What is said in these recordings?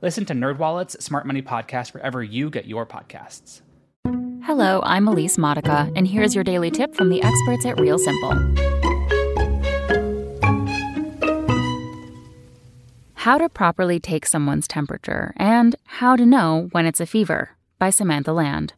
Listen to NerdWallet's Smart Money Podcast wherever you get your podcasts. Hello, I'm Elise Modica, and here's your daily tip from the experts at Real Simple. How to properly take someone's temperature and how to know when it's a fever by Samantha Lande.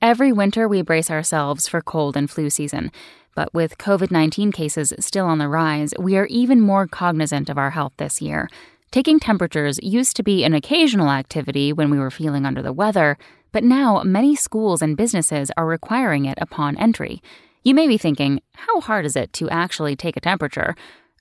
Every winter, we brace ourselves for cold and flu season. But with COVID 19 cases still on the rise, we are even more cognizant of our health this year. Taking temperatures used to be an occasional activity when we were feeling under the weather, but now many schools and businesses are requiring it upon entry. You may be thinking, how hard is it to actually take a temperature?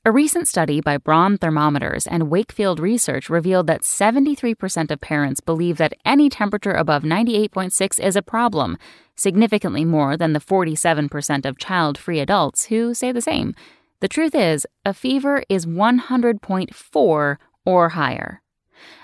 A recent study by Braun Thermometers and Wakefield Research revealed that 73% of parents believe that any temperature above 98.6 is a problem, significantly more than the 47% of child free adults who say the same. The truth is, a fever is 100.4 or higher.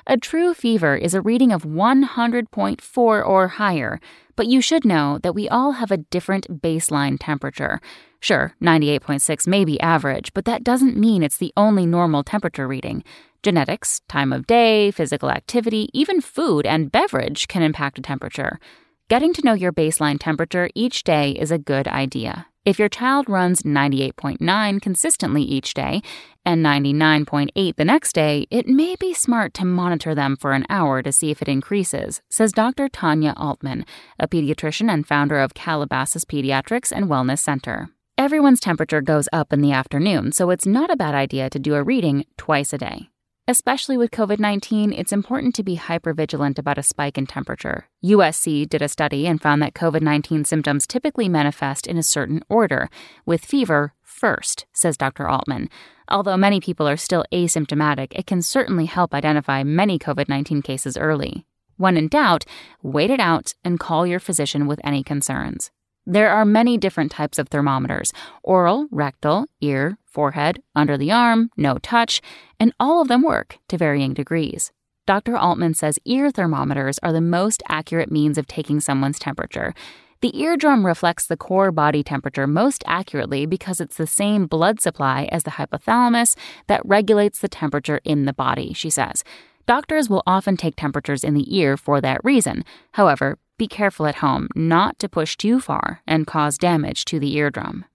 A true fever is a reading of 100.4 or higher, but you should know that we all have a different baseline temperature. Sure, 98.6 may be average, but that doesn't mean it's the only normal temperature reading. Genetics, time of day, physical activity, even food and beverage can impact a temperature. Getting to know your baseline temperature each day is a good idea. If your child runs 98.9 consistently each day and 99.8 the next day, it may be smart to monitor them for an hour to see if it increases, says Dr. Tanya Altmann, a pediatrician and founder of Calabasas Pediatrics and Wellness Center. Everyone's temperature goes up in the afternoon, so it's not a bad idea to do a reading twice a day. Especially with COVID 19, it's important to be hypervigilant about a spike in temperature. USC did a study and found that COVID 19 symptoms typically manifest in a certain order, with fever first, says Dr. Altmann. Although many people are still asymptomatic, it can certainly help identify many COVID 19 cases early. When in doubt, wait it out and call your physician with any concerns. There are many different types of thermometers oral, rectal, ear, forehead, under the arm, no touch, and all of them work to varying degrees. Dr. Altmann says ear thermometers are the most accurate means of taking someone's temperature. The eardrum reflects the core body temperature most accurately because it's the same blood supply as the hypothalamus that regulates the temperature in the body, she says. Doctors will often take temperatures in the ear for that reason. However, be careful at home not to push too far and cause damage to the eardrum.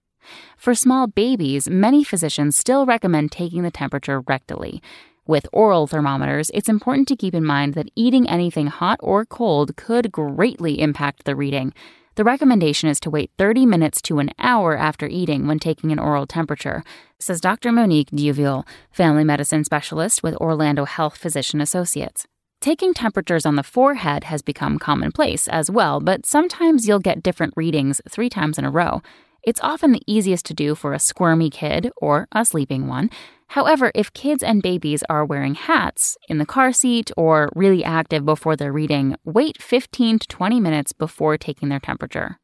For small babies, many physicians still recommend taking the temperature rectally. With oral thermometers, it's important to keep in mind that eating anything hot or cold could greatly impact the reading. The recommendation is to wait 30 minutes to an hour after eating when taking an oral temperature, says Dr. Monique Duville, family medicine specialist with Orlando Health Physician Associates. Taking temperatures on the forehead has become commonplace as well, but sometimes you'll get different readings three times in a row. It's often the easiest to do for a squirmy kid or a sleeping one. However, if kids and babies are wearing hats, in the car seat, or really active before they're reading, wait 15 to 20 minutes before taking their temperature.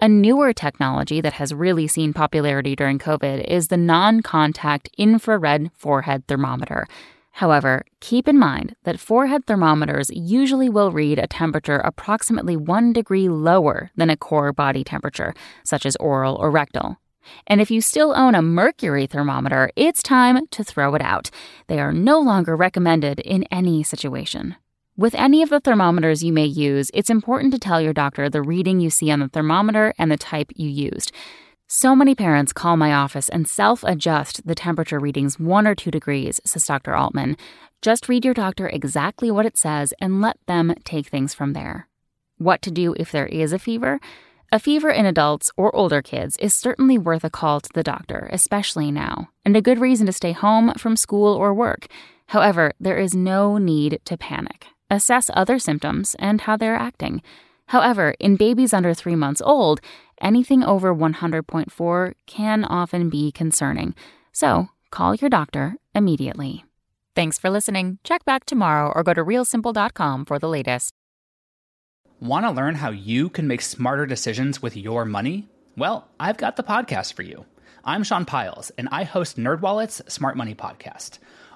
A newer technology that has really seen popularity during COVID is the non contact infrared forehead thermometer. However, keep in mind that forehead thermometers usually will read a temperature approximately one degree lower than a core body temperature, such as oral or rectal. And if you still own a mercury thermometer, it's time to throw it out. They are no longer recommended in any situation. With any of the thermometers you may use, it's important to tell your doctor the reading you see on the thermometer and the type you used. So many parents call my office and self adjust the temperature readings one or two degrees, says Dr. Altmann. Just read your doctor exactly what it says and let them take things from there. What to do if there is a fever? A fever in adults or older kids is certainly worth a call to the doctor, especially now, and a good reason to stay home from school or work. However, there is no need to panic. Assess other symptoms and how they're acting. However, in babies under three months old, anything over 100.4 can often be concerning. So, call your doctor immediately. Thanks for listening. Check back tomorrow or go to realsimple.com for the latest. Want to learn how you can make smarter decisions with your money? Well, I've got the podcast for you. I'm Sean Pyles, and I host NerdWallet's Smart Money Podcast.